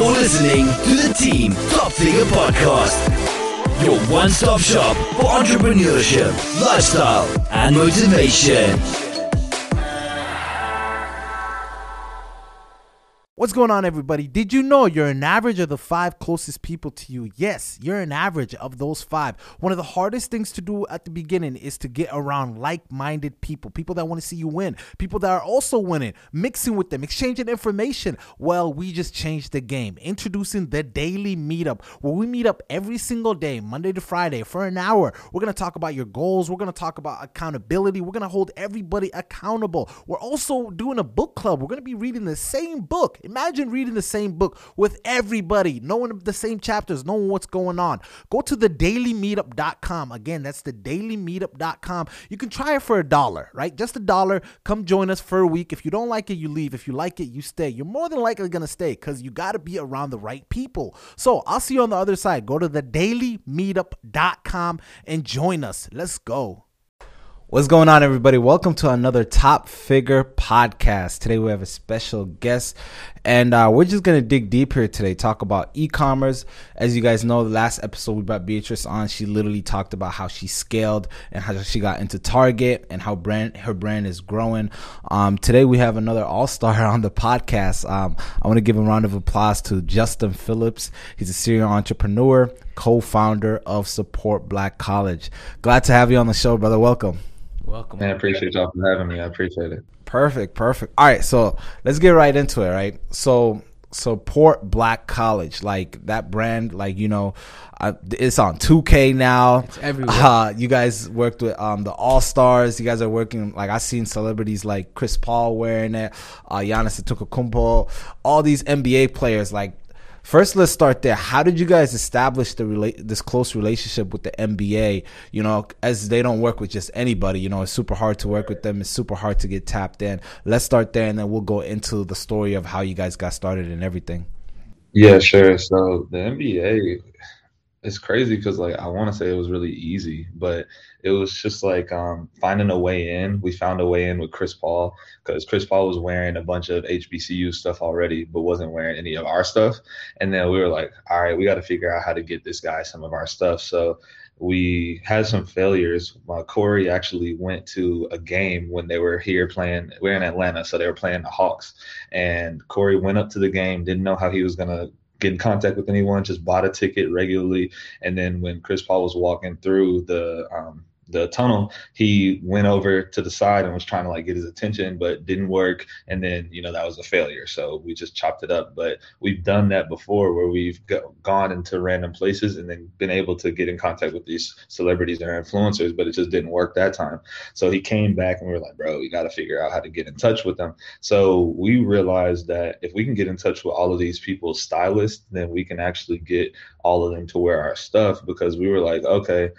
You're listening to the Team Top Figure Podcast, your one stop shop for entrepreneurship, lifestyle, and motivation. What's going on, everybody? Did you know you're an average of the five closest people to you? Yes, you're an average of those five. One of the hardest things to do at the beginning is to get around like minded people, people that want to see you win, people that are also winning, mixing with them, exchanging information. Well, we just changed the game, introducing the daily meetup where we meet up every single day, Monday to Friday, for an hour. We're going to talk about your goals, we're going to talk about accountability, we're going to hold everybody accountable. We're also doing a book club, we're going to be reading the same book. Imagine reading the same book with everybody, knowing the same chapters, knowing what's going on. Go to thedailymeetup.com. Again, that's the thedailymeetup.com. You can try it for a dollar, right? Just a dollar. Come join us for a week. If you don't like it, you leave. If you like it, you stay. You're more than likely going to stay because you got to be around the right people. So I'll see you on the other side. Go to thedailymeetup.com and join us. Let's go. What's going on, everybody? Welcome to another Top Figure podcast. Today we have a special guest, and uh, we're just gonna dig deep here today. Talk about e-commerce. As you guys know, the last episode we brought Beatrice on. She literally talked about how she scaled and how she got into Target and how brand her brand is growing. Um, today we have another all star on the podcast. Um, I want to give a round of applause to Justin Phillips. He's a serial entrepreneur, co-founder of Support Black College. Glad to have you on the show, brother. Welcome. Welcome. Man, I appreciate y'all for having me. I appreciate it. Perfect, perfect. All right, so let's get right into it, right? So support black college. Like that brand like you know uh, it's on 2k now. It's everywhere. Uh, you guys worked with um, the all-stars. You guys are working like i've seen celebrities like chris paul wearing it. Uh, Giannis Antetokounmpo, all these nba players like First, let's start there. How did you guys establish the rela- this close relationship with the NBA? You know, as they don't work with just anybody. You know, it's super hard to work with them. It's super hard to get tapped in. Let's start there, and then we'll go into the story of how you guys got started and everything. Yeah, sure. So the NBA it's crazy because like I want to say it was really easy, but it was just like um, finding a way in. We found a way in with Chris Paul because Chris Paul was wearing a bunch of HBCU stuff already, but wasn't wearing any of our stuff. And then we were like, all right, we got to figure out how to get this guy some of our stuff. So we had some failures. Uh, Corey actually went to a game when they were here playing. We're in Atlanta, so they were playing the Hawks. And Corey went up to the game, didn't know how he was gonna get in contact with anyone, just bought a ticket regularly. And then when Chris Paul was walking through the um, the tunnel, he went over to the side and was trying to like get his attention, but didn't work. And then, you know, that was a failure. So we just chopped it up. But we've done that before where we've go- gone into random places and then been able to get in contact with these celebrities or influencers, but it just didn't work that time. So he came back and we were like, bro, we got to figure out how to get in touch with them. So we realized that if we can get in touch with all of these people's stylists, then we can actually get all of them to wear our stuff because we were like, okay,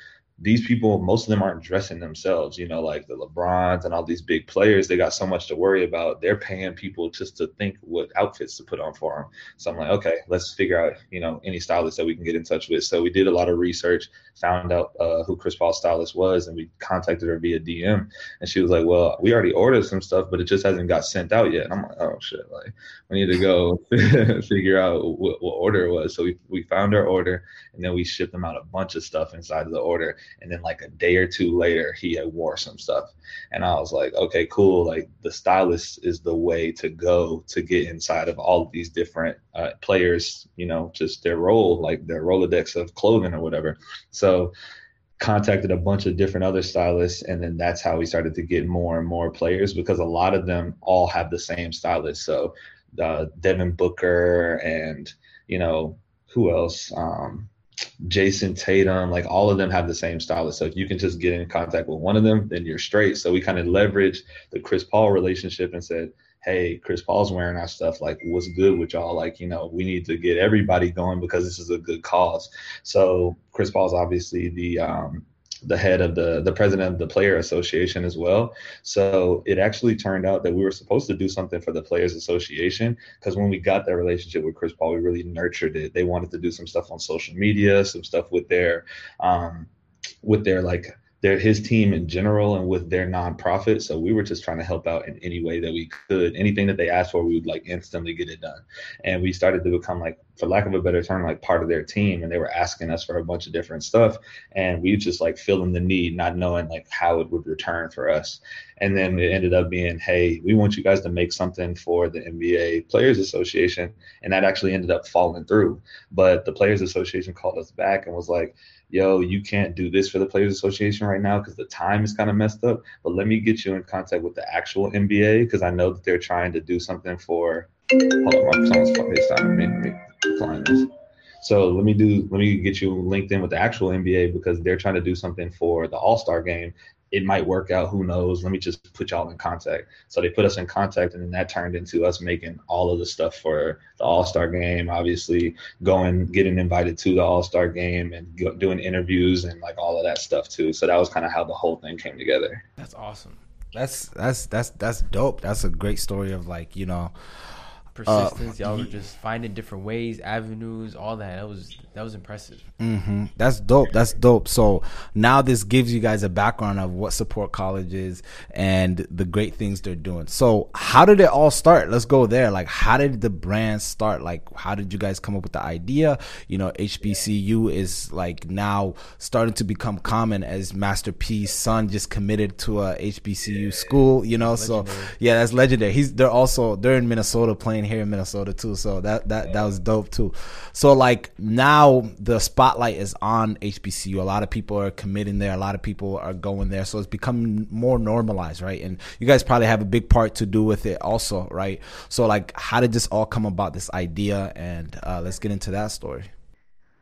these people, most of them aren't dressing themselves, you know, like the LeBrons and all these big players, they got so much to worry about. They're paying people just to think what outfits to put on for them. So I'm like, okay, let's figure out, you know, any stylist that we can get in touch with. So we did a lot of research, found out uh, who Chris Paul's stylist was, and we contacted her via DM. And she was like, well, we already ordered some stuff, but it just hasn't got sent out yet. And I'm like, oh shit, like we need to go figure out what, what order it was. So we, we found our order and then we shipped them out a bunch of stuff inside of the order and then like a day or two later he had wore some stuff and i was like okay cool like the stylist is the way to go to get inside of all of these different uh, players you know just their role like their rolodex of clothing or whatever contacted a bunch of different other stylists and then that's how we started to get more and more players because a lot of them all have the same stylist so uh, devin booker and you know who else um, Jayson Tatum, like all of them have the same stylist. So if you can just get in contact with one of them, then you're straight. So we kind of leveraged the Chris Paul relationship and said, hey, Chris Paul's wearing our stuff. Like, what's good with y'all? Like, you know, we need to get everybody going because this is a good cause. So Chris Paul's obviously the um, the head of the the president of the player association as well so it actually turned out that we were supposed to do something for the players association because when we got that relationship with chris paul we really nurtured it they wanted to do some stuff on social media some stuff with their um with their like they're his team in general and with their nonprofit. So we were just trying to help out in any way that we could. Anything that they asked for, we would like instantly get it done. And we started to become like, for lack of a better term, like part of their team. And they were asking us for a bunch of different stuff. And we just like feeling the need, not knowing like how it would return for us. And then it ended up being, hey, we want you guys to make something for the NBA Players Association. And that actually ended up falling through. But the Players Association called us back and was like, yo, you can't do this for the Players Association right now because the time is kind of messed up. But let me get you in contact with the actual NBA because I know that they're trying to do something for. Hold on, my phone's this. So let me do let me get you linked in with the actual NBA because they're trying to do something for the All Star game it might work out. Who knows? Let me just put y'all in contact. So they put us in contact, and then that turned into us making all of the stuff for the All Star game. Obviously, going, getting invited to the All Star game, and go, doing interviews and like all of that stuff too. So that was kind of how the whole thing came together. That's awesome. That's that's that's that's dope. That's a great story of like you know persistence. Uh, y'all were just finding different ways, avenues, all that. That was that was impressive. Mm-hmm. That's dope. That's dope. So now this gives you guys a background of what support college is and the great things they're doing. So how did it all start? Let's go there. Like how did the brand start? Like how did you guys come up with the idea? You know, HBCU is like now starting to become common as Master P's son just committed to a HBCU yeah. school. You know, legendary. so yeah, that's legendary. He's they're also they're in Minnesota playing here in Minnesota too. So that that yeah. that was dope too. So like now the spotlight is on HBCU. A lot of people are committing there. A lot of people are going there. So it's becoming more normalized, right? And you guys probably have a big part to do with it also, right? So like, how did this all come about? This idea, and uh, let's get into that story.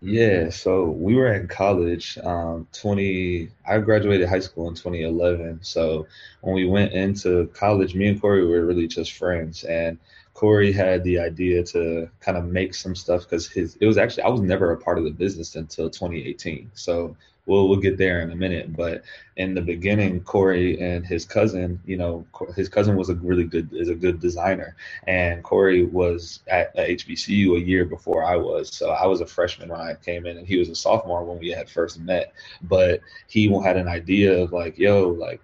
Yeah, so we were in college. Um, twenty, I graduated high school in 2011. So when we went into college, me and Corey were really just friends, and Corey had the idea to kind of make some stuff because his it was actually I was never a part of the business until 2018. So we'll we'll get there in a minute. But in the beginning, Corey and his cousin, you know, his cousin was a really good is a good designer, and Corey was at, at HBCU a year before I was. So I was a freshman when I came in, and he was a sophomore when we had first met. But he had an idea of like, yo, like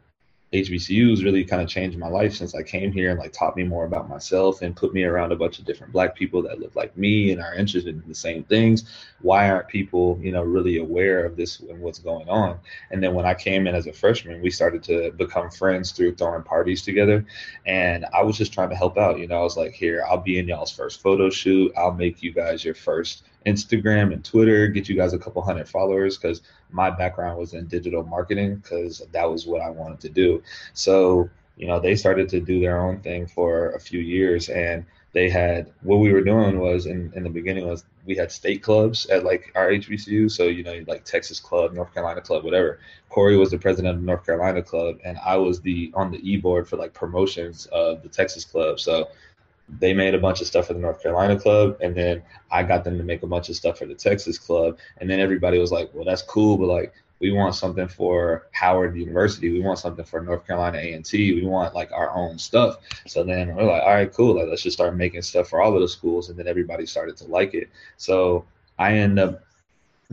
HBCUs really kind of changed my life since I came here and like taught me more about myself and put me around a bunch of different black people that look like me and are interested in the same things. Why aren't people, you know, really aware of this and what's going on? And then when I came in as a freshman, we started to become friends through throwing parties together. And I was just trying to help out. You know, I was like, here, I'll be in y'all's first photo shoot. I'll make you guys your first Instagram and Twitter, get you guys a couple hundred followers because my background was in digital marketing because that was what I wanted to do. So, you know, they started to do their own thing for a few years and they had what we were doing was in, in the beginning was we had state clubs at like our HBCU. So, you know, like Texas Club, North Carolina Club, whatever. Corey was the president of North Carolina Club and I was the on the e board for like promotions of the Texas Club. So they made a bunch of stuff for the North Carolina club, and then I got them to make a bunch of stuff for the Texas club, and then everybody was like, "Well, that's cool, but like we want something for Howard University, we want something for North Carolina A and T, we want like our own stuff." So then we're like, "All right, cool, like let's just start making stuff for all of the schools," and then everybody started to like it. So I end up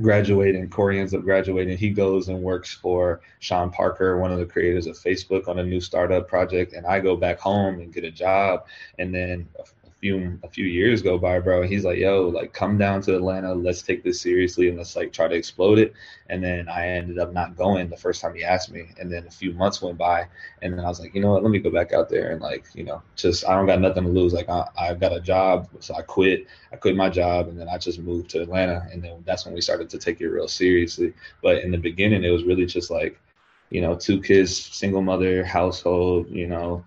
graduating. Corey ends up graduating. He goes and works for Sean Parker, one of the creators of Facebook, on a new startup project. And I go back home and get a job. And then few a few years go by, bro. He's like, yo, like come down to Atlanta, let's take this seriously and let's like try to explode it. And then I ended up not going the first time he asked me. And then a few months went by and then I was like, you know what, let me go back out there and like, you know, just I don't got nothing to lose. Like I I got a job. So I quit. I quit my job and then I just moved to Atlanta. And then that's when we started to take it real seriously. But in the beginning it was really just like, you know, two kids, single mother household, you know,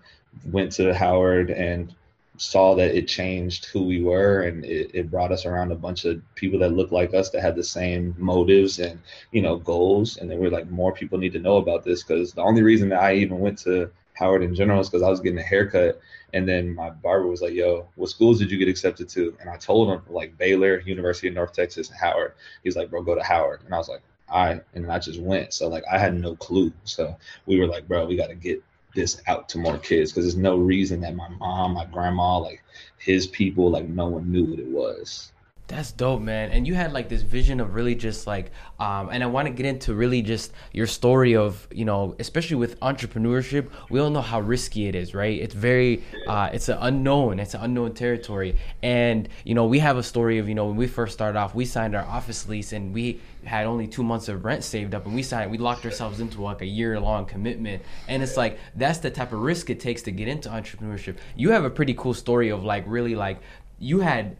went to Howard and saw that it changed who we were and it, it brought us around a bunch of people that looked like us that had the same motives and you know goals. And then we are like more people need to know about this because the only reason that i even went to howard in general is because i was getting a haircut. And then my barber was like yo what schools did you get accepted to? And i told him like baylor university of north texas and howard. He's like bro go to howard. And i was like all right. And i just went. So like i had no clue. So we were like bro we got to get this out to more kids because there's no reason that my mom, my grandma, like his people, like no one knew what it was. That's dope, man. And you had like this vision of really just like, um, and I want to get into really just your story of, you know, especially with entrepreneurship, we all know how risky it is, right? It's very, uh, it's an unknown, it's an unknown territory. And, you know, we have a story of, you know, when we first started off, we signed our office lease and we had only two months of rent saved up and we signed, we locked ourselves into like a year long commitment. And it's like, that's the type of risk it takes to get into entrepreneurship. You have a pretty cool story of like really like, you had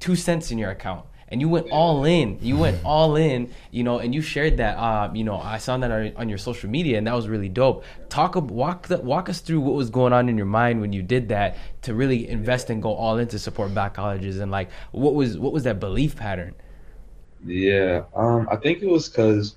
two cents in your account and you went all in. You went all in you know and you shared that uh, you know i saw that on, on, your social media and that was really dope. Talk walk the, walk us through what was going on in your mind when you did that to really invest and go all in to support black colleges and like what was what was that belief pattern? Yeah um i think it was because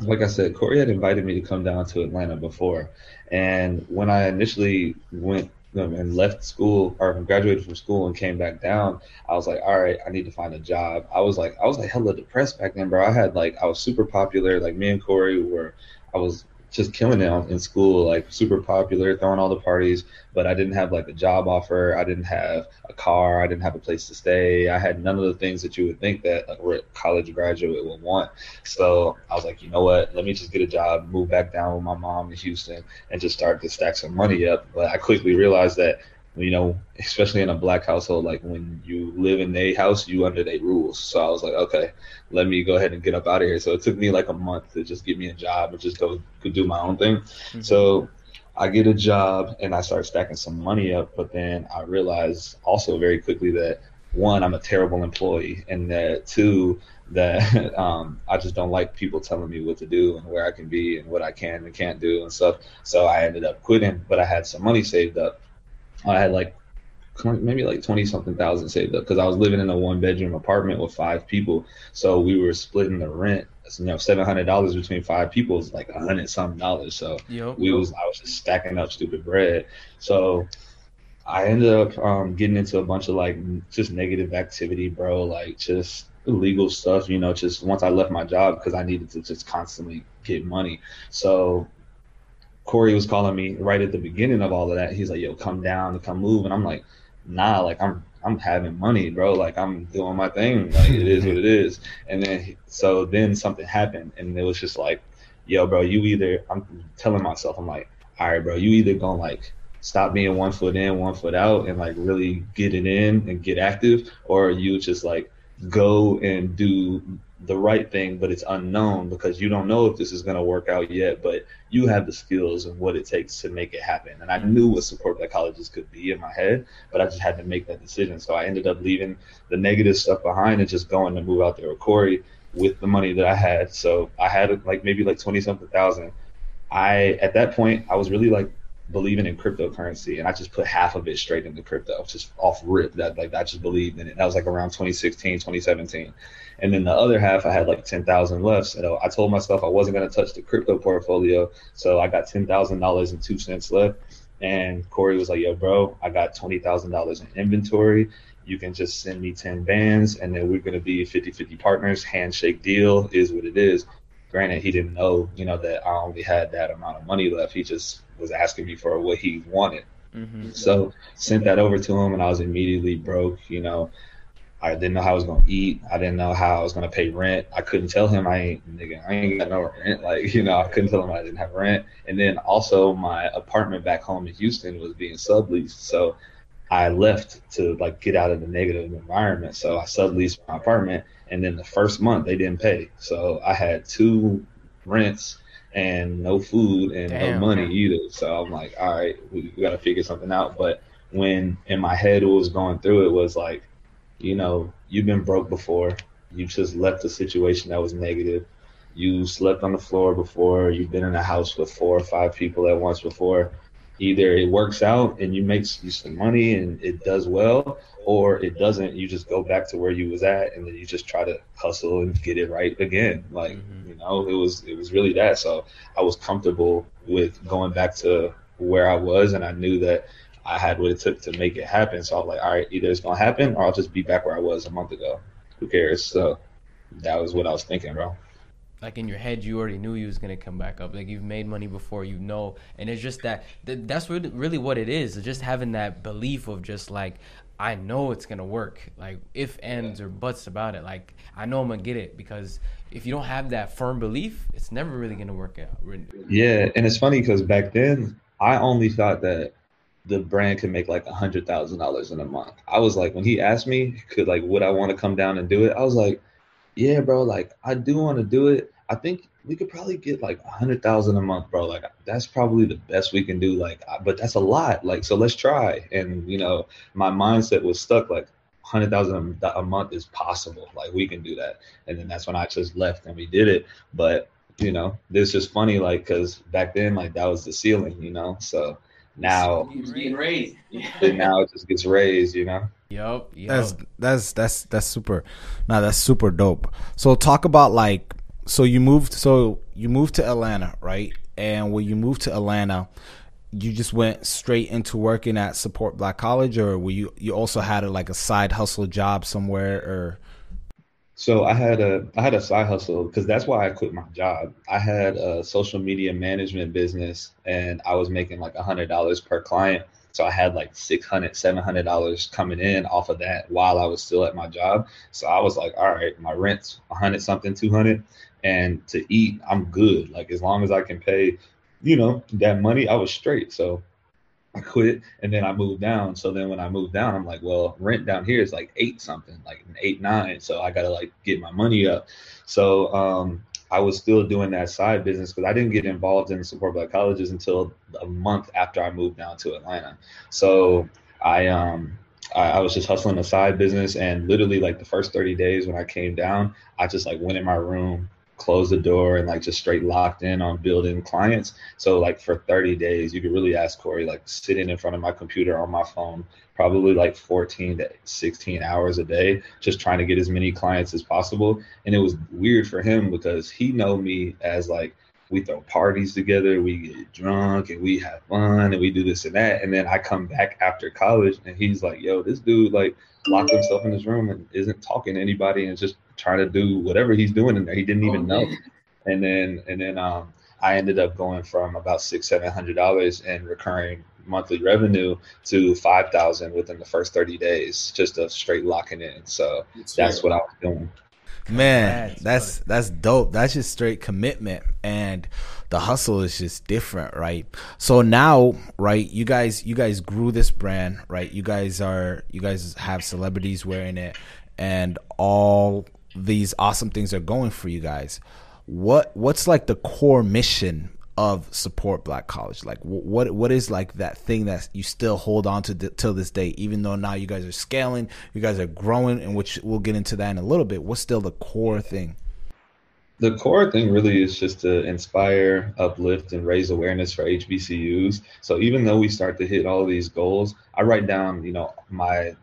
like i said corey had invited me to come down to atlanta before. And when i initially went and left school or graduated from school and came back down, I was like, all right, I need to find a job. I was like, I was like hella depressed back then, bro. I had like, I was super popular. Like me and Corey were, I was just killing it in school, like super popular, throwing all the parties. But I didn't have like a job offer. I didn't have a car. I didn't have a place to stay. I had none of the things that you would think that a college graduate would want. So I was like, you know what? Let me just get a job, move back down with my mom in Houston, and just start to stack some money up. But I quickly realized that you know, especially in a black household, like when you live in a house, you under their rules. So I was like, okay, let me go ahead and get up out of here. So it took me like a month to just get me a job and just go, go do my own thing. Mm-hmm. So I get a job and I start stacking some money up. But then I realized also very quickly that one, I'm a terrible employee, and that two, that um, I just don't like people telling me what to do and where I can be and what I can and can't do and stuff. So I ended up quitting, but I had some money saved up. I had like maybe like 20 something thousand saved up because I was living in a one bedroom apartment with five people. So we were splitting the rent. You know, seven hundred dollars between five people is like a hundred something dollars. So yep. we was I was just stacking up stupid bread. So I ended up um, getting into a bunch of like just negative activity, bro. Like just illegal stuff. You know, just once I left my job because I needed to just constantly get money. So Corey was calling me right at the beginning of all of that. He's like, "Yo, come down, come move," and I'm like, "Nah, like I'm I'm having money, bro. Like I'm doing my thing. Like it is what it is." And then so then something happened, and it was just like, "Yo, bro, you either." I'm telling myself, I'm like, "All right, bro, you either gonna like." stop being one foot in, one foot out, and like really get it in and get active, or you just like go and do the right thing, but it's unknown because you don't know if this is going to work out yet. But you have the skills and what it takes to make it happen. And I knew what support that colleges could be in my head, but I just had to make that decision. So I ended up leaving the negative stuff behind and just going to move out there with Corey with the money that I had. So I had like maybe like twenty something thousand. I at that point I was really like believing in cryptocurrency and I just put half of it straight into crypto, just off rip that like I just believed in it. That was like around 2016, 2017. And then the other half, I had like 10,000 left. So I told myself I wasn't going to touch the crypto portfolio. So I got $10,000 and two cents left. And Corey was like, yo, bro, I got $20,000 in inventory. You can just send me 10 bands and then we're going to be 50 50 partners. Handshake deal is what it is. Granted, he didn't know, you know, that I only had that amount of money left. He just was asking me for what he wanted. Mm-hmm. So sent that over to him and I was immediately broke, you know. I didn't know how I was gonna eat. I didn't know how I was gonna pay rent. I couldn't tell him I ain't nigga, I ain't got no rent. Like, you know, I couldn't tell him I didn't have rent. And then also my apartment back home in Houston was being subleased. So I left to like get out of the negative environment. So I subleased my apartment and then the first month they didn't pay. So I had two rents and no food and Damn. no money either. So I'm like, all right, we, we gotta figure something out. But when in my head what was going through it was like you know, you've been broke before. You just left a situation that was negative. You slept on the floor before. You've been in a house with four or five people at once before. Either it works out and you make you some money and it does well, or it doesn't. You just go back to where you was at and then you just try to hustle and get it right again. Like mm-hmm. you know, it was it was really that. So I was comfortable with going back to where I was, and I knew that I had what it took to make it happen. So I was like, all right, either it's gonna happen or I'll just be back where I was a month ago. Who cares? So that was what I was thinking, bro. Like in your head, you already knew you was gonna come back up. Like you've made money before, you know, and it's just that that's really, really what it is. It's just having that belief of just like I know it's gonna work. Like if ends or buts about it. Like I know I'm gonna get it because if you don't have that firm belief, it's never really gonna work out. Yeah, and it's funny because back then I only thought that the brand could make like a hundred thousand dollars in a month. I was like, when he asked me, could like would I want to come down and do it? I was like, yeah, bro. Like I do want to do it. I think we could probably get like a hundred thousand a month, bro. Like that's probably the best we can do. Like, but that's a lot. Like, so let's try. And you know, my mindset was stuck. Like, hundred thousand a month is possible. Like, we can do that. And then that's when I just left and we did it. But you know, this is funny. Like, cause back then, like that was the ceiling. You know, so now it's getting raised. and now it just gets raised. You know. Yep, yep. That's that's that's that's super. Now that's super dope. So talk about like so you moved so you moved to Atlanta, right? And when you moved to Atlanta, you just went straight into working at Support Black College, or were you you also had a, like a side hustle job somewhere, or? So I had a I had a side hustle because that's why I quit my job. I had a social media management business, and I was making like hundred dollars per client. So I had like 600 $700 coming in off of that while I was still at my job. So I was like, all right, my rent's 100 something, 200 and to eat, I'm good. Like as long as I can pay, you know, that money, I was straight. So I quit and then I moved down. So then when I moved down, I'm like, well, rent down here is like eight something, like eight, nine. So I gotta like get my money up. So um I was still doing that side business because I didn't get involved in support black colleges until a month after I moved down to Atlanta. So I um I, I was just hustling a side business and literally like the first 30 days when I came down, I just like went in my room, closed the door and like just straight locked in on building clients. So like for 30 days, you could really ask Corey, like sitting in front of my computer on my phone, probably like 14 to 16 hours a day, just trying to get as many clients as possible. And it was weird for him because he know me as like we throw parties together, we get drunk and we have fun and we do this and that. And then I come back after college and he's like, yo, this dude like locked himself in his room and isn't talking to anybody and just trying to do whatever he's doing in there. He didn't even oh, know. And then and then um I ended up going from about six, seven hundred dollars in recurring monthly revenue to five thousand within the first 30 days, just a straight locking in. So that's, that's what I was doing. Man, that's that's dope. That's just straight commitment and the hustle is just different, right? So now, right, you guys you guys grew this brand, right? You guys are you guys have celebrities wearing it and all these awesome things are going for you guys. What what's like the core mission of support black college? Like what what is like that thing that you still hold on to th- till this day even though now you guys are scaling you guys are growing and which we'll get into that in a little bit. What's still the core thing? The core thing really is just to inspire uplift and raise awareness for hbcus so even though we start to hit all these goals i write down you know my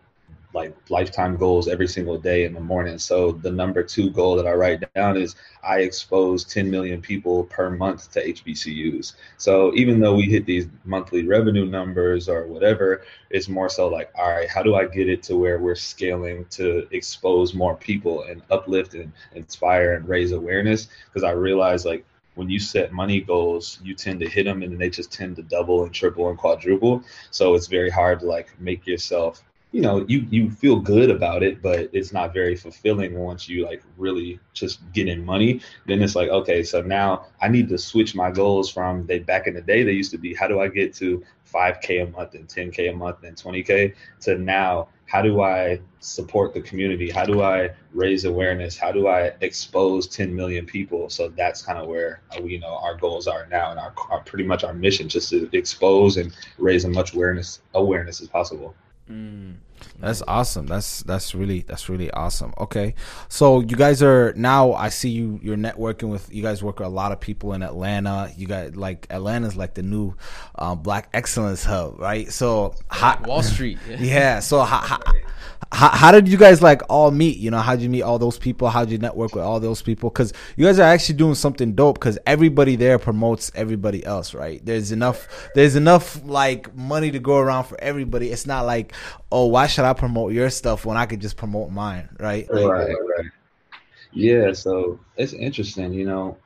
like lifetime goals every single day in the morning. So the number two goal that I write down is I expose 10 million people per month to HBCUs. So even though we hit these monthly revenue numbers or whatever, it's more so like, all right, how do I get it to where we're scaling to expose more people and uplift and inspire and raise awareness? Because I realize like when you set money goals, you tend to hit them and they just tend to double and triple and quadruple. So it's very hard to like make yourself you know you you feel good about it but it's not very fulfilling once you like really just get in money. Then it's like okay so now i need to switch my goals from they back in the day they used to be how do i get to 5k a month and 10k a month and 20k to now how do i support the community? How do i raise awareness? How do i expose 10 million people? So that's kind of where uh, we you know our goals are now and our, our pretty much our mission just to expose and raise as much awareness awareness as possible. Mm. That's awesome. That's that's really that's really awesome. Okay, so you guys are now. I see you. You're networking with. You guys work with a lot of people in Atlanta. You got like Atlanta's like the new uh, Black Excellence hub, right? So hot Wall Street. yeah. So how, how, how, how did you guys like all meet? You know, how'd you meet all those people? How'd you network with all those people? Because you guys are actually doing something dope. Because everybody there promotes everybody else, right? There's enough. There's enough like money to go around for everybody. It's not like, oh, why should I promote your stuff when I could just promote mine, right? Right, right. Yeah. So it's interesting. You know,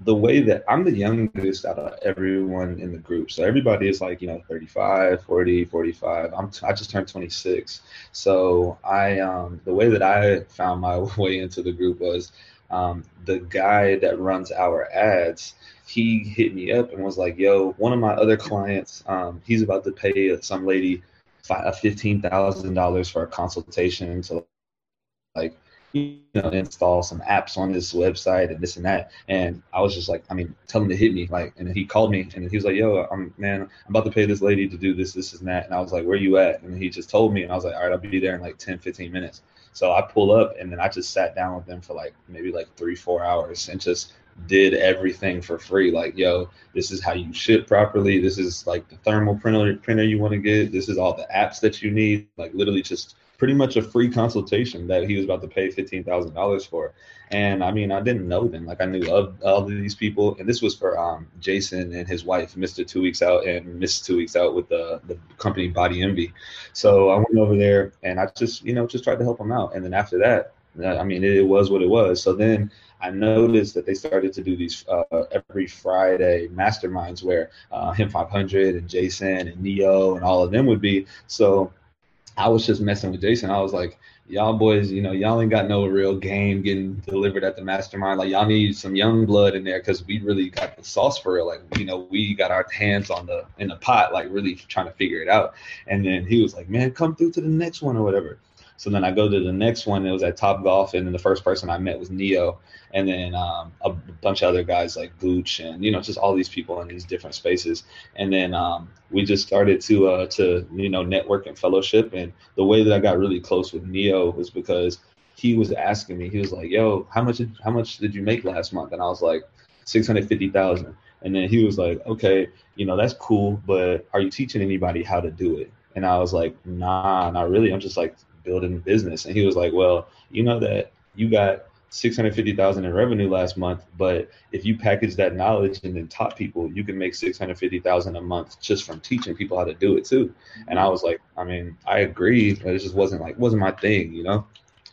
the way that I'm the youngest out of everyone in the group. So everybody is like, you know, 35, 40, 45. I'm t- I just turned 26. So I um the way that I found my way into the group was um the guy that runs our ads, he hit me up and was like, "Yo, one of my other clients, um, he's about to pay some lady thousand dollars for a consultation to like you know install some apps on this website and this and that and i was just like i mean tell him to hit me like and he called me and he was like yo i'm man i'm about to pay this lady to do this this and that and i was like where you at and he just told me and i was like all right i'll be there in like 10 15 minutes so i pull up and then i just sat down with them for like maybe like three four hours and just did everything for free. Like, yo, this is how you ship properly. This is like the thermal printer printer you want to get. This is all the apps that you need. Like, literally, just pretty much a free consultation that he was about to pay fifteen thousand dollars for. And I mean, I didn't know them. Like, I knew of all of these people, and this was for um, Jason and his wife, Mister Two Weeks Out, and Miss Two Weeks Out with the the company Body Envy. So I went over there, and I just you know just tried to help them out. And then after that, I mean, it, it was what it was. So then I noticed that they started to do these uh, every Friday masterminds where uh, Him 500 and Jason and Neo and all of them would be. So I was just messing with Jason. I was like, y'all boys, you know, y'all ain't got no real game getting delivered at the mastermind. Like y'all need some young blood in there because we really got the sauce for it. Like, you know, we got our hands on the in the pot, like really trying to figure it out. And then he was like, man, come through to the next one or whatever. So then I go to the next one. It was at Top Golf, and then the first person I met was Neo, and then um, a bunch of other guys like Gooch, and you know just all these people in these different spaces. And then um, we just started to uh, to you know network and fellowship. And the way that I got really close with Neo was because he was asking me. He was like, "Yo, how much how much did you make last month?" And I was like, 650,000. And then he was like, okay, you know, that's cool, but are you teaching anybody how to do it? And I was like, nah, not really. I'm just like building a business. And he was like, well, you know that you got 650,000 in revenue last month, but if you package that knowledge and then taught people, you can make 650,000 a month just from teaching people how to do it too. And I was like, I mean, I agree, but it just wasn't like wasn't my thing, you know?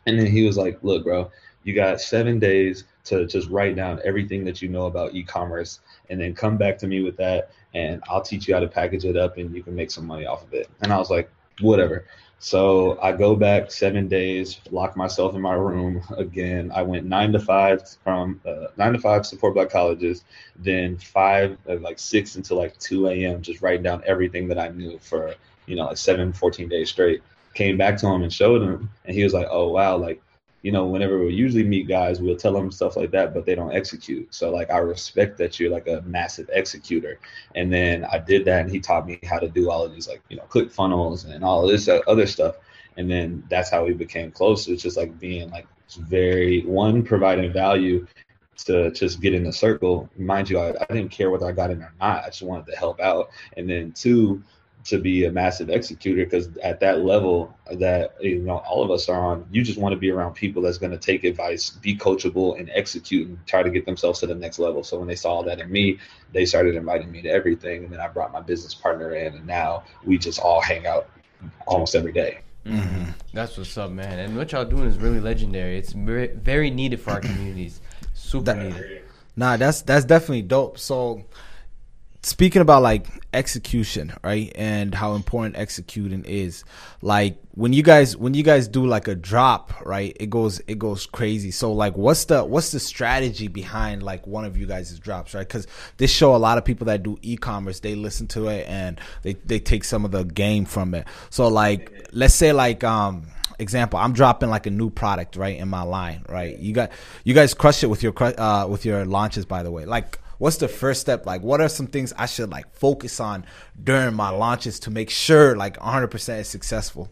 And then he was like, look, bro, you got 7 days to just write down everything that you know about e-commerce and then come back to me with that and I'll teach you how to package it up and you can make some money off of it. And I was like, whatever. So I go back seven days, lock myself in my room again. I went nine to five from uh, nine to five support black colleges, then five, uh, like six until like 2 a.m., just writing down everything that I knew for, you know, like seven, 14 days straight. Came back to him and showed him, and he was like, oh, wow, like you know, whenever we usually meet guys, we'll tell them stuff like that, but they don't execute. So like I respect that you're like a massive executor. And then I did that, and he taught me how to do all of these like you know click funnels and all this other stuff. And then that's how we became close. It's just like being like very one providing value to just get in the circle. Mind you, I, I didn't care whether I got in or not. I just wanted to help out. And then two, to be a massive executor because at that level that you know all of us are on you just want to be around people that's going to take advice be coachable and execute and try to get themselves to the next level. So when they saw that in me they started inviting me to everything and then i brought my business partner in and now we just all hang out almost every day. Mm-hmm. that's what's up man. And what y'all doing is really legendary. It's very, very needed for our communities. Super that, needed. Nah that's that's definitely dope. So speaking about like execution right and how important executing is like when you guys when you guys do like a drop right it goes it goes crazy. So like what's the what's the strategy behind like one of you guys' drops right? Because this show a lot of people that do e-commerce they listen to it and they, they take some of the game from it. So like let's say like um example i'm dropping like a new product right in my line right? You got you guys crush it with your uh with your launches by the way. Like what's the first step? Like, what are some things I should like focus on during my launches to make sure like 100% is successful?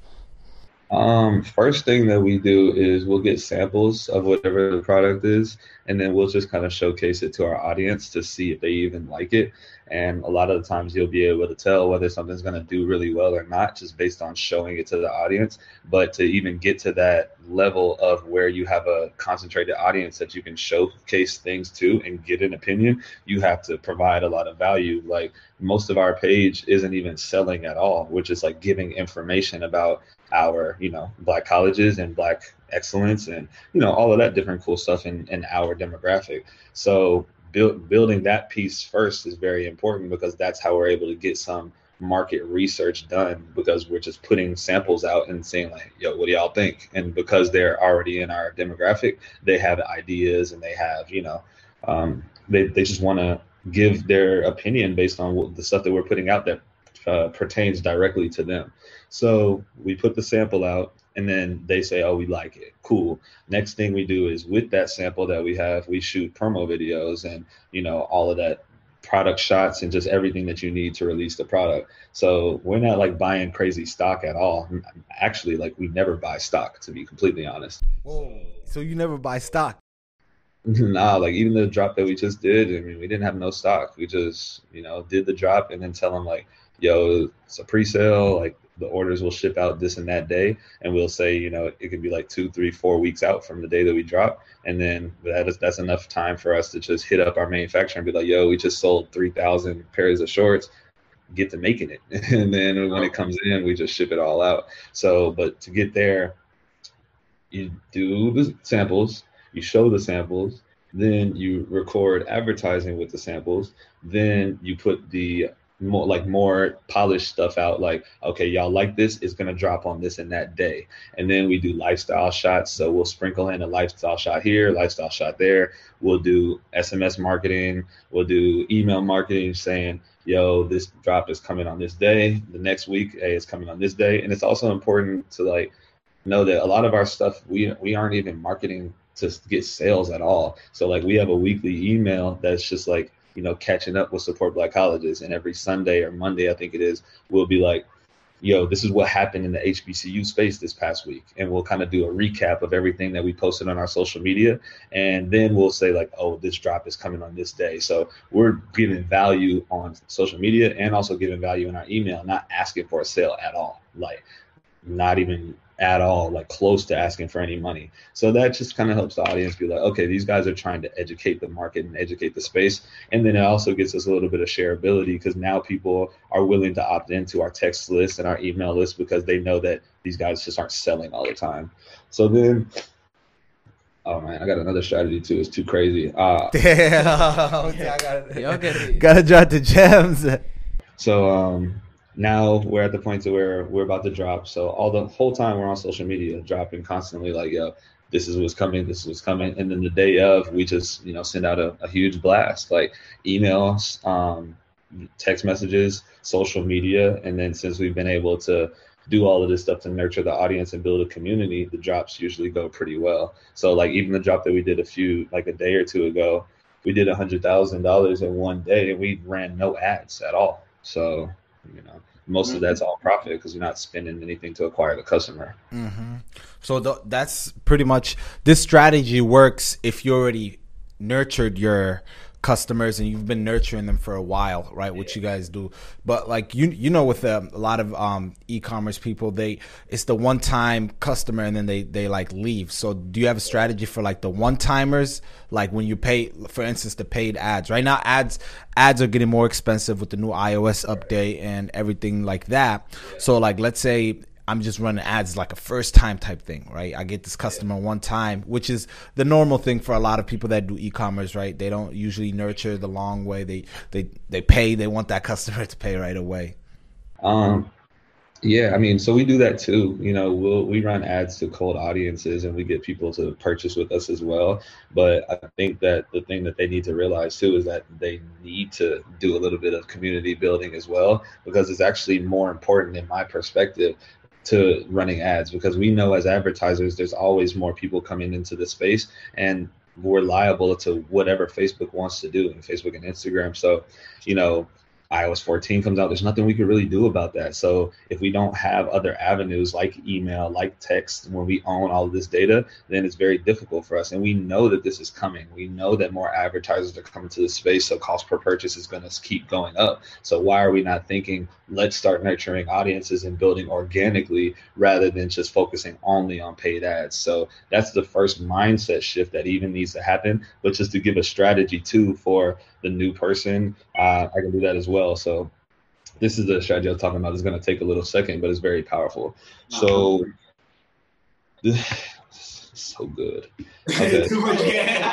Um, first thing that we do is we'll get samples of whatever the product is, and then we'll just kind of showcase it to our audience to see if they even like it. And a lot of the times you'll be able to tell whether something's going to do really well or not just based on showing it to the audience. But to even get to that level of where you have a concentrated audience that you can showcase things to and get an opinion, you have to provide a lot of value. Like most of our page isn't even selling at all, which is like giving information about our, you know, black colleges and black excellence and, you know, all of that different cool stuff in, in our demographic. So build, building that piece first is very important because that's how we're able to get some market research done because we're just putting samples out and saying like yo what do y'all think? And because they're already in our demographic they have ideas and they have you know um, they, they just want to give their opinion based on what, the stuff that we're putting out that uh, pertains directly to them. So we put the sample out and then they say oh we like it cool next thing we do is with that sample that we have we shoot promo videos and you know all of that product shots and just everything that you need to release the product. So we're not like buying crazy stock at all. Actually, like we never buy stock to be completely honest. Whoa. So you never buy stock? nah, like even the drop that we just did, I mean, we didn't have no stock. We just, you know, did the drop and then tell them like, yo, it's a pre-sale. Like the orders will ship out this and that day, and we'll say, you know, it could be like two, three, four weeks out from the day that we drop, and then that is that's enough time for us to just hit up our manufacturer and be like, yo, we just sold three thousand pairs of shorts. Get to making it, and then when it comes in, we just ship it all out. So, but to get there, you do the samples, you show the samples, then you record advertising with the samples, then you put the more like more polished stuff out like okay y'all like this it's to drop on this and that day. And then we do lifestyle shots. So we'll sprinkle in a lifestyle shot here lifestyle shot there. We'll do sms marketing. We'll do email marketing saying yo this drop is coming on this day. The next week hey it's coming on this day. And it's also important to like know that a lot of our stuff we we aren't even marketing to get sales at all. So like we have a weekly email that's just like you know, catching up with support black colleges. And every Sunday or Monday, I think it is, we'll be like, yo, this is what happened in the HBCU space this past week. And we'll kind of do a recap of everything that we posted on our social media. And then we'll say, like, oh, this drop is coming on this day. So we're giving value on social media and also giving value in our email, not asking for a sale at all. Like, not even at all, like close to asking for any money. So that just kind of helps the audience be like, okay, these guys are trying to educate the market and educate the space. And then it also gets us a little bit of shareability because now people are willing to opt into our text list and our email list because they know that these guys just aren't selling all the time. So then Oh man, I got another strategy too. It's too crazy. Uh, Damn, I gotta, gotta drop the gems. So um, now we're at the point to where we're about to drop. So all the whole time we're on social media, dropping constantly like, yo, this is what's coming, this is what's coming. And then the day of, we just, you know, send out a, a huge blast, like emails, um, text messages, social media. And then since we've been able to do all of this stuff to nurture the audience and build a community, the drops usually go pretty well. So like even the drop that we did a few like a day or two ago, we did a hundred thousand dollars in one day and we ran no ads at all. So you know most of mm-hmm. that's all profit because you're not spending anything to acquire the customer mm-hmm. so th- that's pretty much this strategy works if you already nurtured your customers and you've been nurturing them for a while right what you guys do. But like you you know with um, a lot of um, e-commerce people they it's the one time customer and then they they like leave. So do you have a strategy for like the one timers like when you pay for instance the paid ads right? Now ads ads are getting more expensive with the new ios update and everything like that. So like let's say I'm just running ads like a first time type thing, right? I get this customer one time, which is the normal thing for a lot of people that do e-commerce, right? They don't usually nurture the long way. They they they pay. They want that customer to pay right away. Um, yeah, I mean, so we do that too. You know, we'll we run ads to cold audiences and we get people to purchase with us as well. But I think that the thing that they need to realize too is that they need to do a little bit of community building as well because it's actually more important in my perspective to running ads because we know as advertisers there's always more people coming into the space and we're liable to whatever Facebook wants to do and Facebook and Instagram. So, you know, iOS 14 comes out, there's nothing we could really do about that. So if we don't have other avenues like email, like text, when we own all of this data, then it's very difficult for us. And we know that this is coming. We know that more advertisers are coming to the space, so cost per purchase is going to keep going up. So why are we not thinking let's start nurturing audiences and building organically rather than just focusing only on paid ads? So that's the first mindset shift that even needs to happen. But just to give a strategy too for the new person, uh, I can do that as well. So this is the strategy I was talking about. It's going to take a little second, but it's very powerful. So, this, so good. Okay. Okay.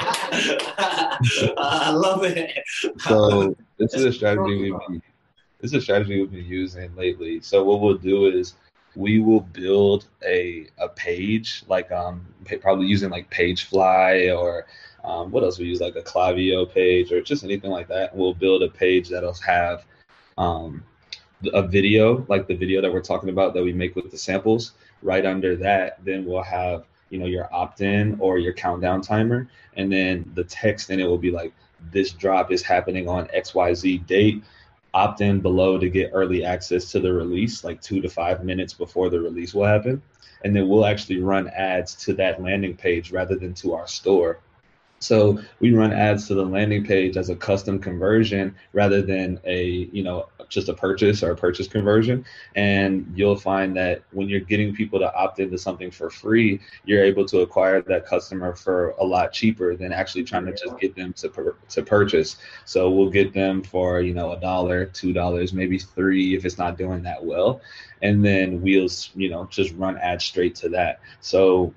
I love it. so this is a strategy we've been this is a strategy we've been using lately. So what we'll do is we will build a a page like um probably using like Pagefly or um, what else we use like a Klaviyo page or just anything like that. We'll build a page that'll have um, a video like the video that we're talking about that we make with the samples. Right under that, then we'll have you know your opt-in or your countdown timer, and then the text in it will be like this drop is happening on XYZ date opt in below to get early access to the release, like two to five minutes before the release will happen. And then we'll actually run ads to that landing page rather than to our store. So we run ads to the landing page as a custom conversion rather than a, you know, just a purchase or a purchase conversion. And you'll find that when you're getting people to opt into something for free, you're able to acquire that customer for a lot cheaper than actually trying to just get them to pur- to purchase. So we'll get them for, you know, a dollar, two dollars, maybe three if it's not doing that well. And then we'll, you know, just run ads straight to that. So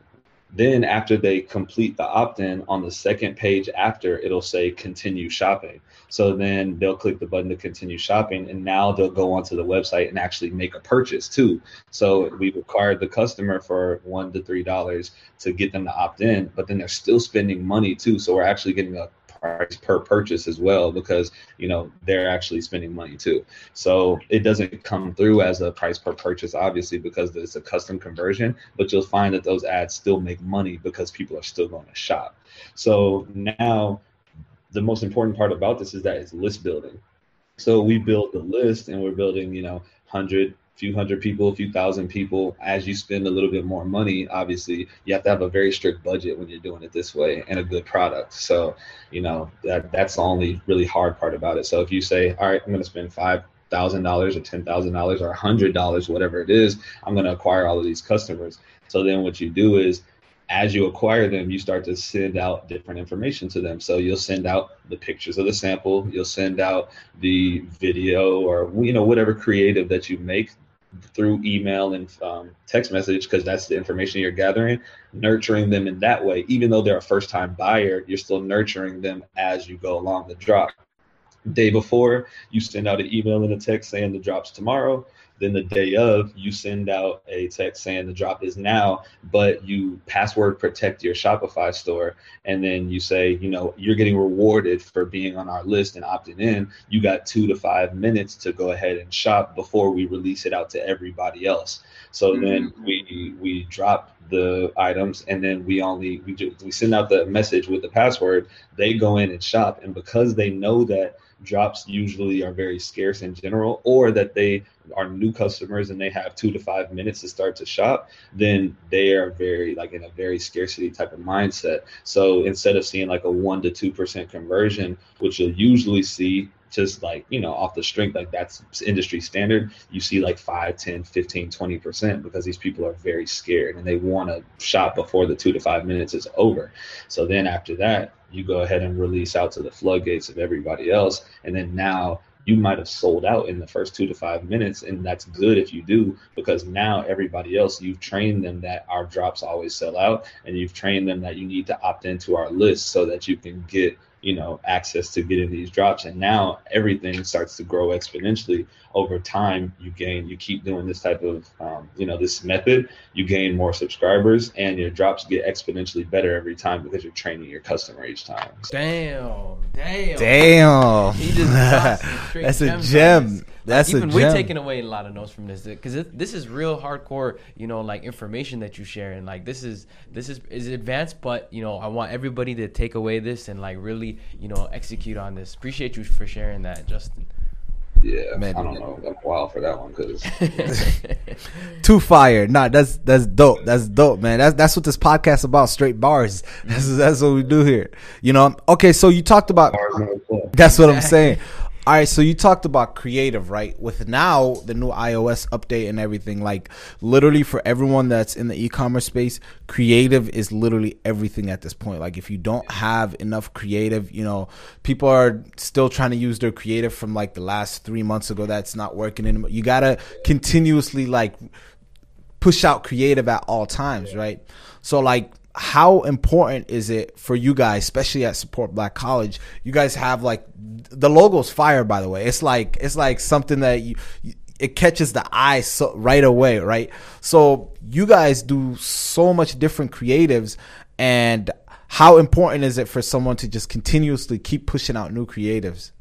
then after they complete the opt-in on the second page after, it'll say continue shopping. So then they'll click the button to continue shopping and now they'll go onto the website and actually make a purchase too. So we required the customer for one to three dollars to get them to opt in, but then they're still spending money too. So we're actually getting a price per purchase as well because you know they're actually spending money too. So it doesn't come through as a price per purchase obviously because it's a custom conversion but you'll find that those ads still make money because people are still going to shop. So now the most important part about this is that it's list building. So we build the list and we're building you know 100 few hundred people, a few thousand people. As you spend a little bit more money, obviously, you have to have a very strict budget when you're doing it this way and a good product. So, you know, that that's the only really hard part about it. So if you say, all right, I'm going to spend five thousand dollars or ten thousand dollars or a hundred dollars, whatever it is, I'm going to acquire all of these customers. So then what you do is as you acquire them, you start to send out different information to them. So you'll send out the pictures of the sample, you'll send out the video or you know whatever creative that you make through email and um, text message because that's the information you're gathering nurturing them in that way. Even though they're a first time buyer you're still nurturing them as you go along the drop. Day before you send out an email and a text saying the drops tomorrow then the day of, you send out a text saying the drop is now, but you password protect your Shopify store. And then you say, you know, you're getting rewarded for being on our list and opting in. You got two to five minutes to go ahead and shop before we release it out to everybody else. So mm-hmm. then we we drop the items and then we only we do, we send out the message with the password. They go in and shop, and because they know that drops usually are very scarce in general, or that they are new customers and they have two to five minutes to start to shop, then they are very like in a very scarcity type of mindset. So instead of seeing like a one to two percent conversion, which you'll usually see just like you know off the strength like that's industry standard you see like 5 10 15 20% because these people are very scared and they want to shop before the two to five minutes is over. So then after that you go ahead and release out to the floodgates of everybody else and then now you might have sold out in the first two to five minutes and that's good if you do because now everybody else you've trained them that our drops always sell out and you've trained them that you need to opt into our list so that you can get you know access to getting these drops. And now everything starts to grow exponentially over time. You gain you keep doing this type of um, you know this method you gain more subscribers and your drops get exponentially better every time because you're training your customer each time. Damn. Damn. Damn. That's a gem that's even a we're taking away a lot of notes from this because this is real hardcore you know like information that you share and like this is this is is advanced but you know i want everybody to take away this and like really you know execute on this appreciate you for sharing that justin yeah, Man, I don't know. I'm wild for that one because too fire. Nah, that's that's dope. That's dope, man. That's that's what this podcast about. Straight bars. Mm-hmm. That's that's what we do here. You know. Okay, so you talked about. That's what I'm saying. All right, so you talked about creative, right? With now the new iOS update and everything, like literally for everyone that's in the e-commerce space, creative is literally everything at this point. Like if you don't have enough creative, you know, people are still trying to use their creative from like the last 3 months ago that's not working anymore. You got to continuously like push out creative at all times, right? So like how important is it for you guys, especially at Support Black College? You guys have like the logo's fire, by the way. It's like it's like something that you, it catches the eye so right away, right? So you guys do so much different creatives, and how important is it for someone to just continuously keep pushing out new creatives?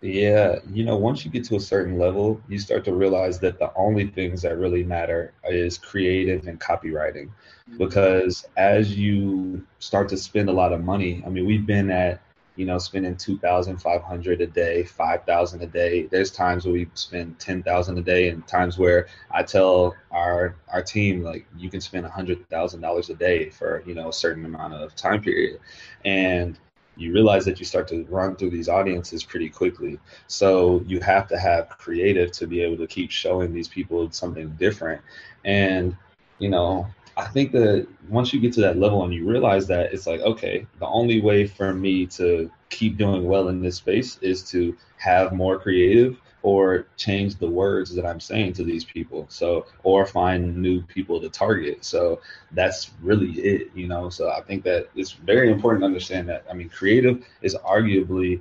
Yeah, you know, once you get to a certain level, you start to realize that the only things that really matter is creative and copywriting. Mm-hmm. Because as you start to spend a lot of money, I mean, we've been at, you know, spending 2,500 a day, 5,000 a day. There's times where we spend 10,000 a day and times where I tell our our team like you can spend $100,000 a day for, you know, a certain amount of time period. And you realize that you start to run through these audiences pretty quickly. So you have to have creative to be able to keep showing these people something different. And, you know, I think that once you get to that level and you realize that it's like, okay, the only way for me to keep doing well in this space is to have more creative or change the words that I'm saying to these people. So, or find new people to target. So that's really it, you know. So I think that it's very important to understand that. I mean, creative is arguably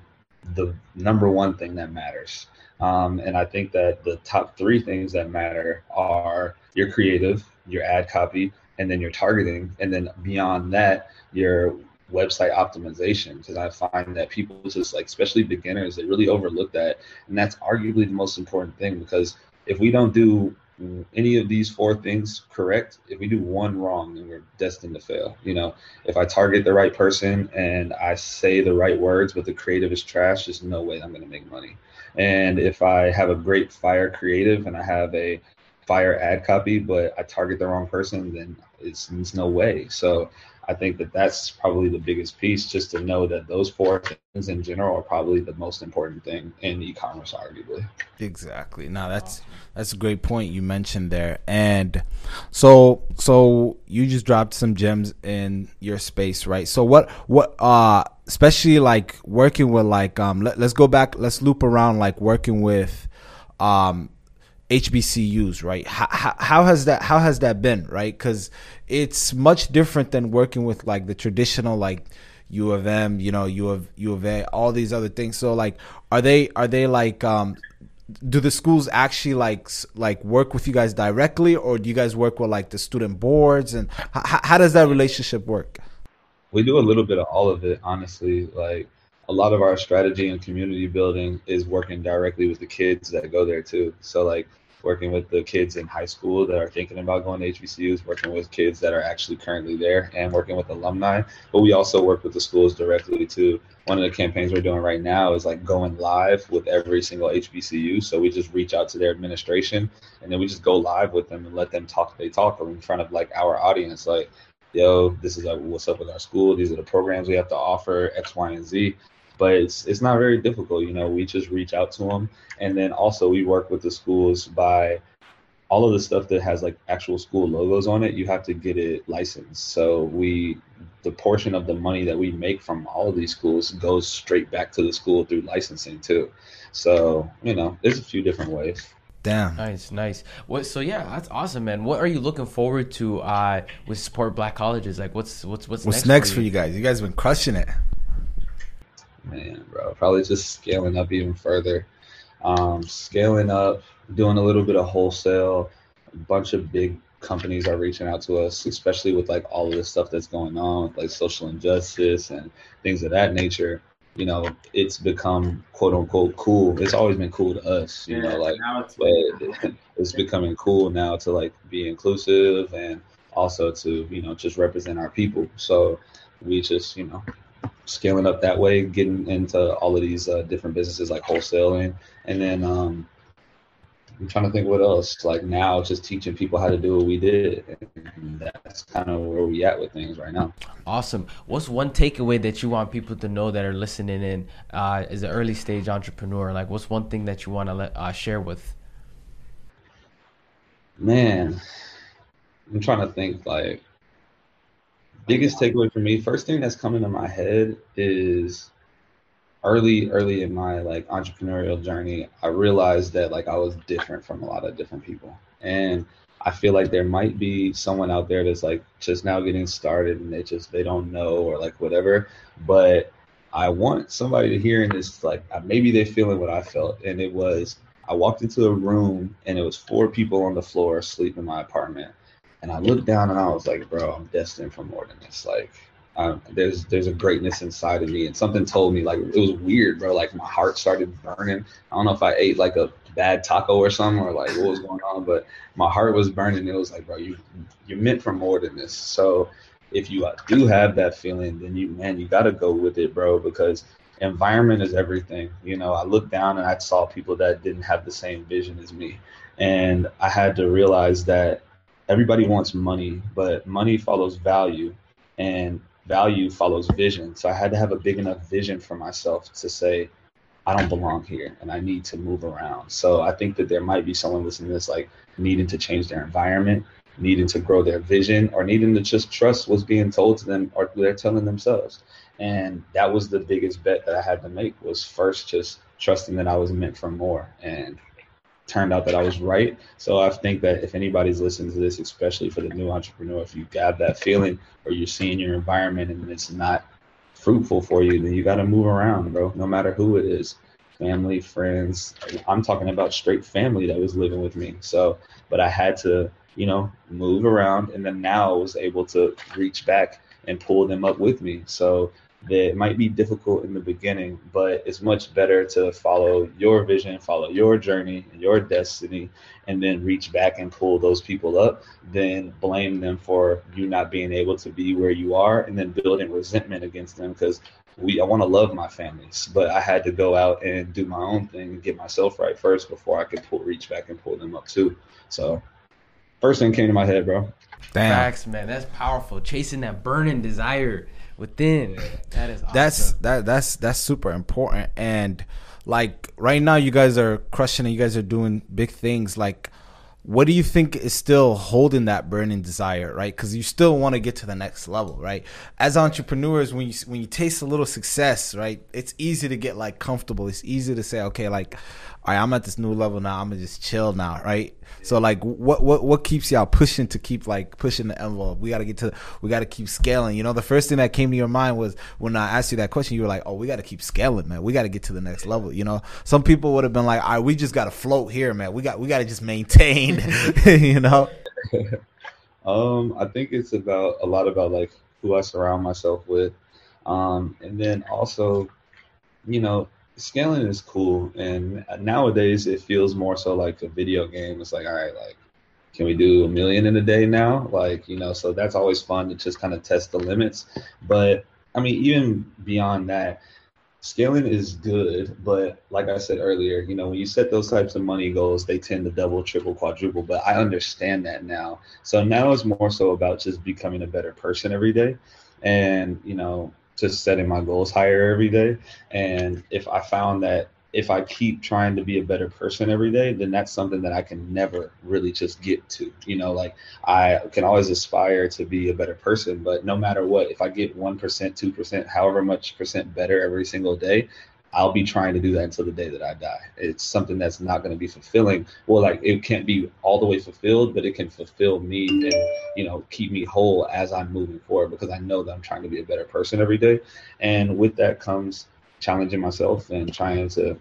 the number one thing that matters. Um, and I think that the top three things that matter are your creative, your ad copy, and then your targeting. And then beyond that, your website optimization because I find that people just like, especially beginners, they really overlook that. And that's arguably the most important thing because if we don't do any of these four things correct, if we do one wrong, then we're destined to fail. You know, if I target the right person and I say the right words, but the creative is trash, there's no way I'm going to make money. And if I have a great fire creative and I have a fire ad copy, but I target the wrong person, then it's, it's no way. So I think that that's probably the biggest piece, just to know that those four things in general are probably the most important thing in e-commerce, arguably. Exactly. Now that's that's a great point you mentioned there. And so so you just dropped some gems in your space, right? So what what uh especially like working with like um let, let's go back let's loop around like working with um HBCUs, right? How, how, how has that how has that been, right? Because it's much different than working with like the traditional like U of M, you know, U of U of A, all these other things. So like, are they are they like um, do the schools actually like like work with you guys directly, or do you guys work with like the student boards, and how, how does that relationship work? We do a little bit of all of it, honestly. Like a lot of our strategy and community building is working directly with the kids that go there too. So like working with the kids in high school that are thinking about going to HBCUs, working with kids that are actually currently there, and working with alumni. But we also work with the schools directly too. One of the campaigns we're doing right now is like going live with every single HBCU. So we just reach out to their administration and then we just go live with them and let them talk. They talk in front of like our audience, like, yo, this is like what's up with our school. These are the programs we have to offer, X, Y, and Z but it's it's not very difficult. You know, we just reach out to them, and then also we work with the schools by all of the stuff that has like actual school logos on it. You have to get it licensed. So we the portion of the money that we make from all of these schools goes straight back to the school through licensing too. So you know, there's a few different ways. Damn. Nice, nice. What? So yeah, that's awesome, man. What are you looking forward to uh, with support black colleges? Like, what's what's what's, what's next, next for, for you? you guys? You guys been crushing it. Man, bro, probably just scaling up even further. Um, scaling up, doing a little bit of wholesale. A bunch of big companies are reaching out to us, especially with like all of this stuff that's going on, with like social injustice and things of that nature. You know, it's become quote unquote cool. It's always been cool to us, you know, like, but it's becoming cool now to like be inclusive and also to you know just represent our people. So we just you know scaling up that way, getting into all of these uh, different businesses like wholesaling, and then um, I'm trying to think what else. Like now, just teaching people how to do what we did, and that's kind of where we at with things right now. Awesome. What's one takeaway that you want people to know that are listening in uh, as an early stage entrepreneur? Like, what's one thing that you want to let uh, share with? Man, I'm trying to think like biggest takeaway for me first thing that's coming to my head is early early in my like entrepreneurial journey i realized that like i was different from a lot of different people. And I feel like there might be someone out there that's like just now getting started and they just they don't know or like whatever. But I want somebody to hear in this like maybe they're feeling what I felt, and it was I walked into a room and it was four people on the floor asleep in my apartment, and I looked down and I was like, bro, I'm destined for more than this. Like, um, there's there's a greatness inside of me, and something told me like it was weird, bro. Like my heart started burning. I don't know if I ate like a bad taco or something or like what was going on, but my heart was burning. It was like, bro, you you're meant for more than this. So if you do have that feeling, then you man, you gotta go with it, bro, because environment is everything. You know, I looked down and I saw people that didn't have the same vision as me, and I had to realize that everybody wants money, but money follows value, and value follows vision. So I had to have a big enough vision for myself to say, I don't belong here and I need to move around. So I think that there might be someone listening to this like needing to change their environment, needing to grow their vision, or needing to just trust what's being told to them or they're telling themselves. And that was the biggest bet that I had to make was first just trusting that I was meant for more. And turned out that I was right. So I think that if anybody's listening to this, especially for the new entrepreneur, if you got that feeling or you're seeing your environment and it's not fruitful for you, then you got to move around, bro, no matter who it is family, friends. I'm talking about straight family that was living with me. So, but I had to, you know, move around. And then now I was able to reach back and pull them up with me. So that might be difficult in the beginning, but it's much better to follow your vision, follow your journey and your destiny, and then reach back and pull those people up than blame them for you not being able to be where you are and then building resentment against them because we I want to love my families, but I had to go out and do my own thing and get myself right first before I could pull reach back and pull them up too. So first thing came to my head, bro. Damn. Facts, man. That's powerful. Chasing that burning desire within. That is awesome. That's that that's that's super important. And like right now you guys are crushing it, you guys are doing big things like what do you think is still holding that burning desire right because you still want to get to the next level right as entrepreneurs when you when you taste a little success right it's easy to get like comfortable it's easy to say okay like all right i'm at this new level now i'm gonna just chill now right so like, what what what keeps y'all pushing to keep like pushing the envelope? We got to get to, we got to keep scaling. You know, the first thing that came to your mind was when I asked you that question, you were like, oh, we got to keep scaling, man. We got to get to the next level. You know, some people would have been like, all right, we just got to float here, man. We got we got to just maintain. you know. um, I think it's about a lot about like who I surround myself with, um, and then also, you know, scaling is cool, and nowadays it feels more so like a video game. It's like, all right, like, can we do a million in a day now? Like, you know, so that's always fun to just kind of test the limits. But I mean, even beyond that, scaling is good. But like I said earlier, you know, when you set those types of money goals, they tend to double, triple, quadruple. But I understand that now. So now it's more so about just becoming a better person every day. And, you know, just setting my goals higher every day. And if I found that if I keep trying to be a better person every day, then that's something that I can never really just get to. You know, like I can always aspire to be a better person, but no matter what, if I get 1%, 2%, however much percent better every single day, I'll be trying to do that until the day that I die. It's something that's not going to be fulfilling. Well, like it can't be all the way fulfilled, but it can fulfill me and you know keep me whole as I'm moving forward because I know that I'm trying to be a better person every day. And with that comes challenging myself and trying to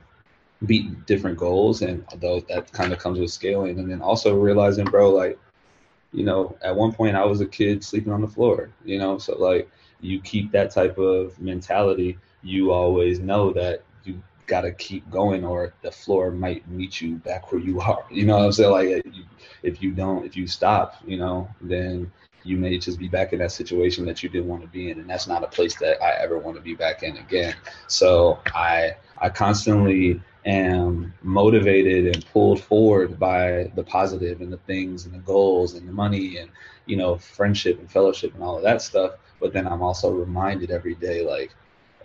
beat different goals. And although that kind of comes with scaling, and then also realizing, bro, like you know, at one point I was a kid sleeping on the floor. You know, so like you keep that type of mentality you always know that you got to keep going or the floor might meet you back where you are. You know what I'm saying? Like if you don't, if you stop, you know, then you may just be back in that situation that you didn't want to be in. And that's not a place that I ever want to be back in again. So I, I constantly am motivated and pulled forward by the positive and the things and the goals and the money and, you know, friendship and fellowship and all of that stuff. But then I'm also reminded every day, like,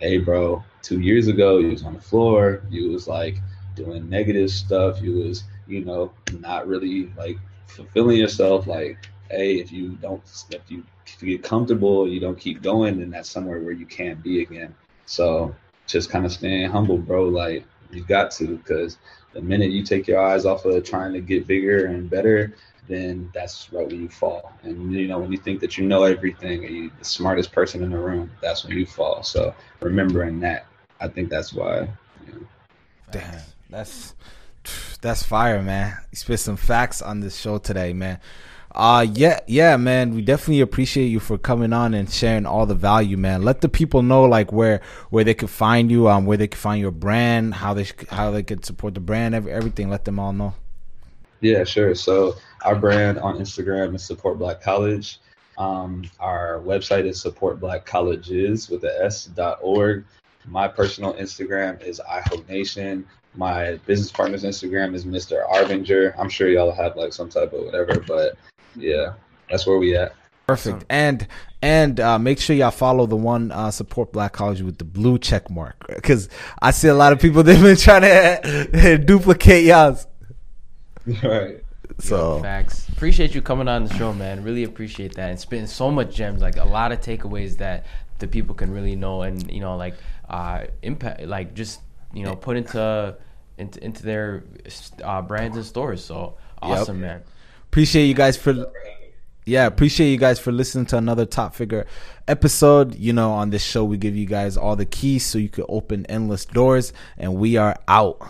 hey, bro, two years ago, you was on the floor. You was like doing negative stuff. You was, you know, not really like fulfilling yourself. Like, hey, if you don't, if you, if you get comfortable, you don't keep going, then that's somewhere where you can't be again. So just kind of staying humble, bro. Like, you got to, because the minute you take your eyes off of trying to get bigger and better, then that's right when you fall. And you know, when you think that you know everything, and you're the smartest person in the room, that's when you fall. So remembering that, I think that's why. You know. Damn, that's that's fire, man. You spit some facts on this show today, man. Uh yeah, yeah, man. We definitely appreciate you for coming on and sharing all the value, man. Let the people know like where where they could find you, um, where they can find your brand, how they how they could support the brand, every, everything. Let them all know. Yeah, sure. So our brand on Instagram is Support Black College. Um, our website is Support Black Colleges with the S dot org. My personal Instagram is iHope Nation. My business partner's Instagram is Mr. Arvinger. I'm sure y'all have like some type of whatever, but yeah, that's where we at. Perfect. And and uh, make sure y'all follow the one uh, support Black College with the blue check mark because I see a lot of people they've been trying to duplicate y'all's. right. So Facts. Appreciate you coming on the show, man. Really appreciate that and spitting so much gems, like a lot of takeaways that the people can really know and you know like uh impact, like just you know put into into into their uh, brands and stores. So awesome, man. Appreciate you guys for yeah appreciate you guys for listening to another top figure episode. You know on this show we give you guys all the keys so you can open endless doors and we are out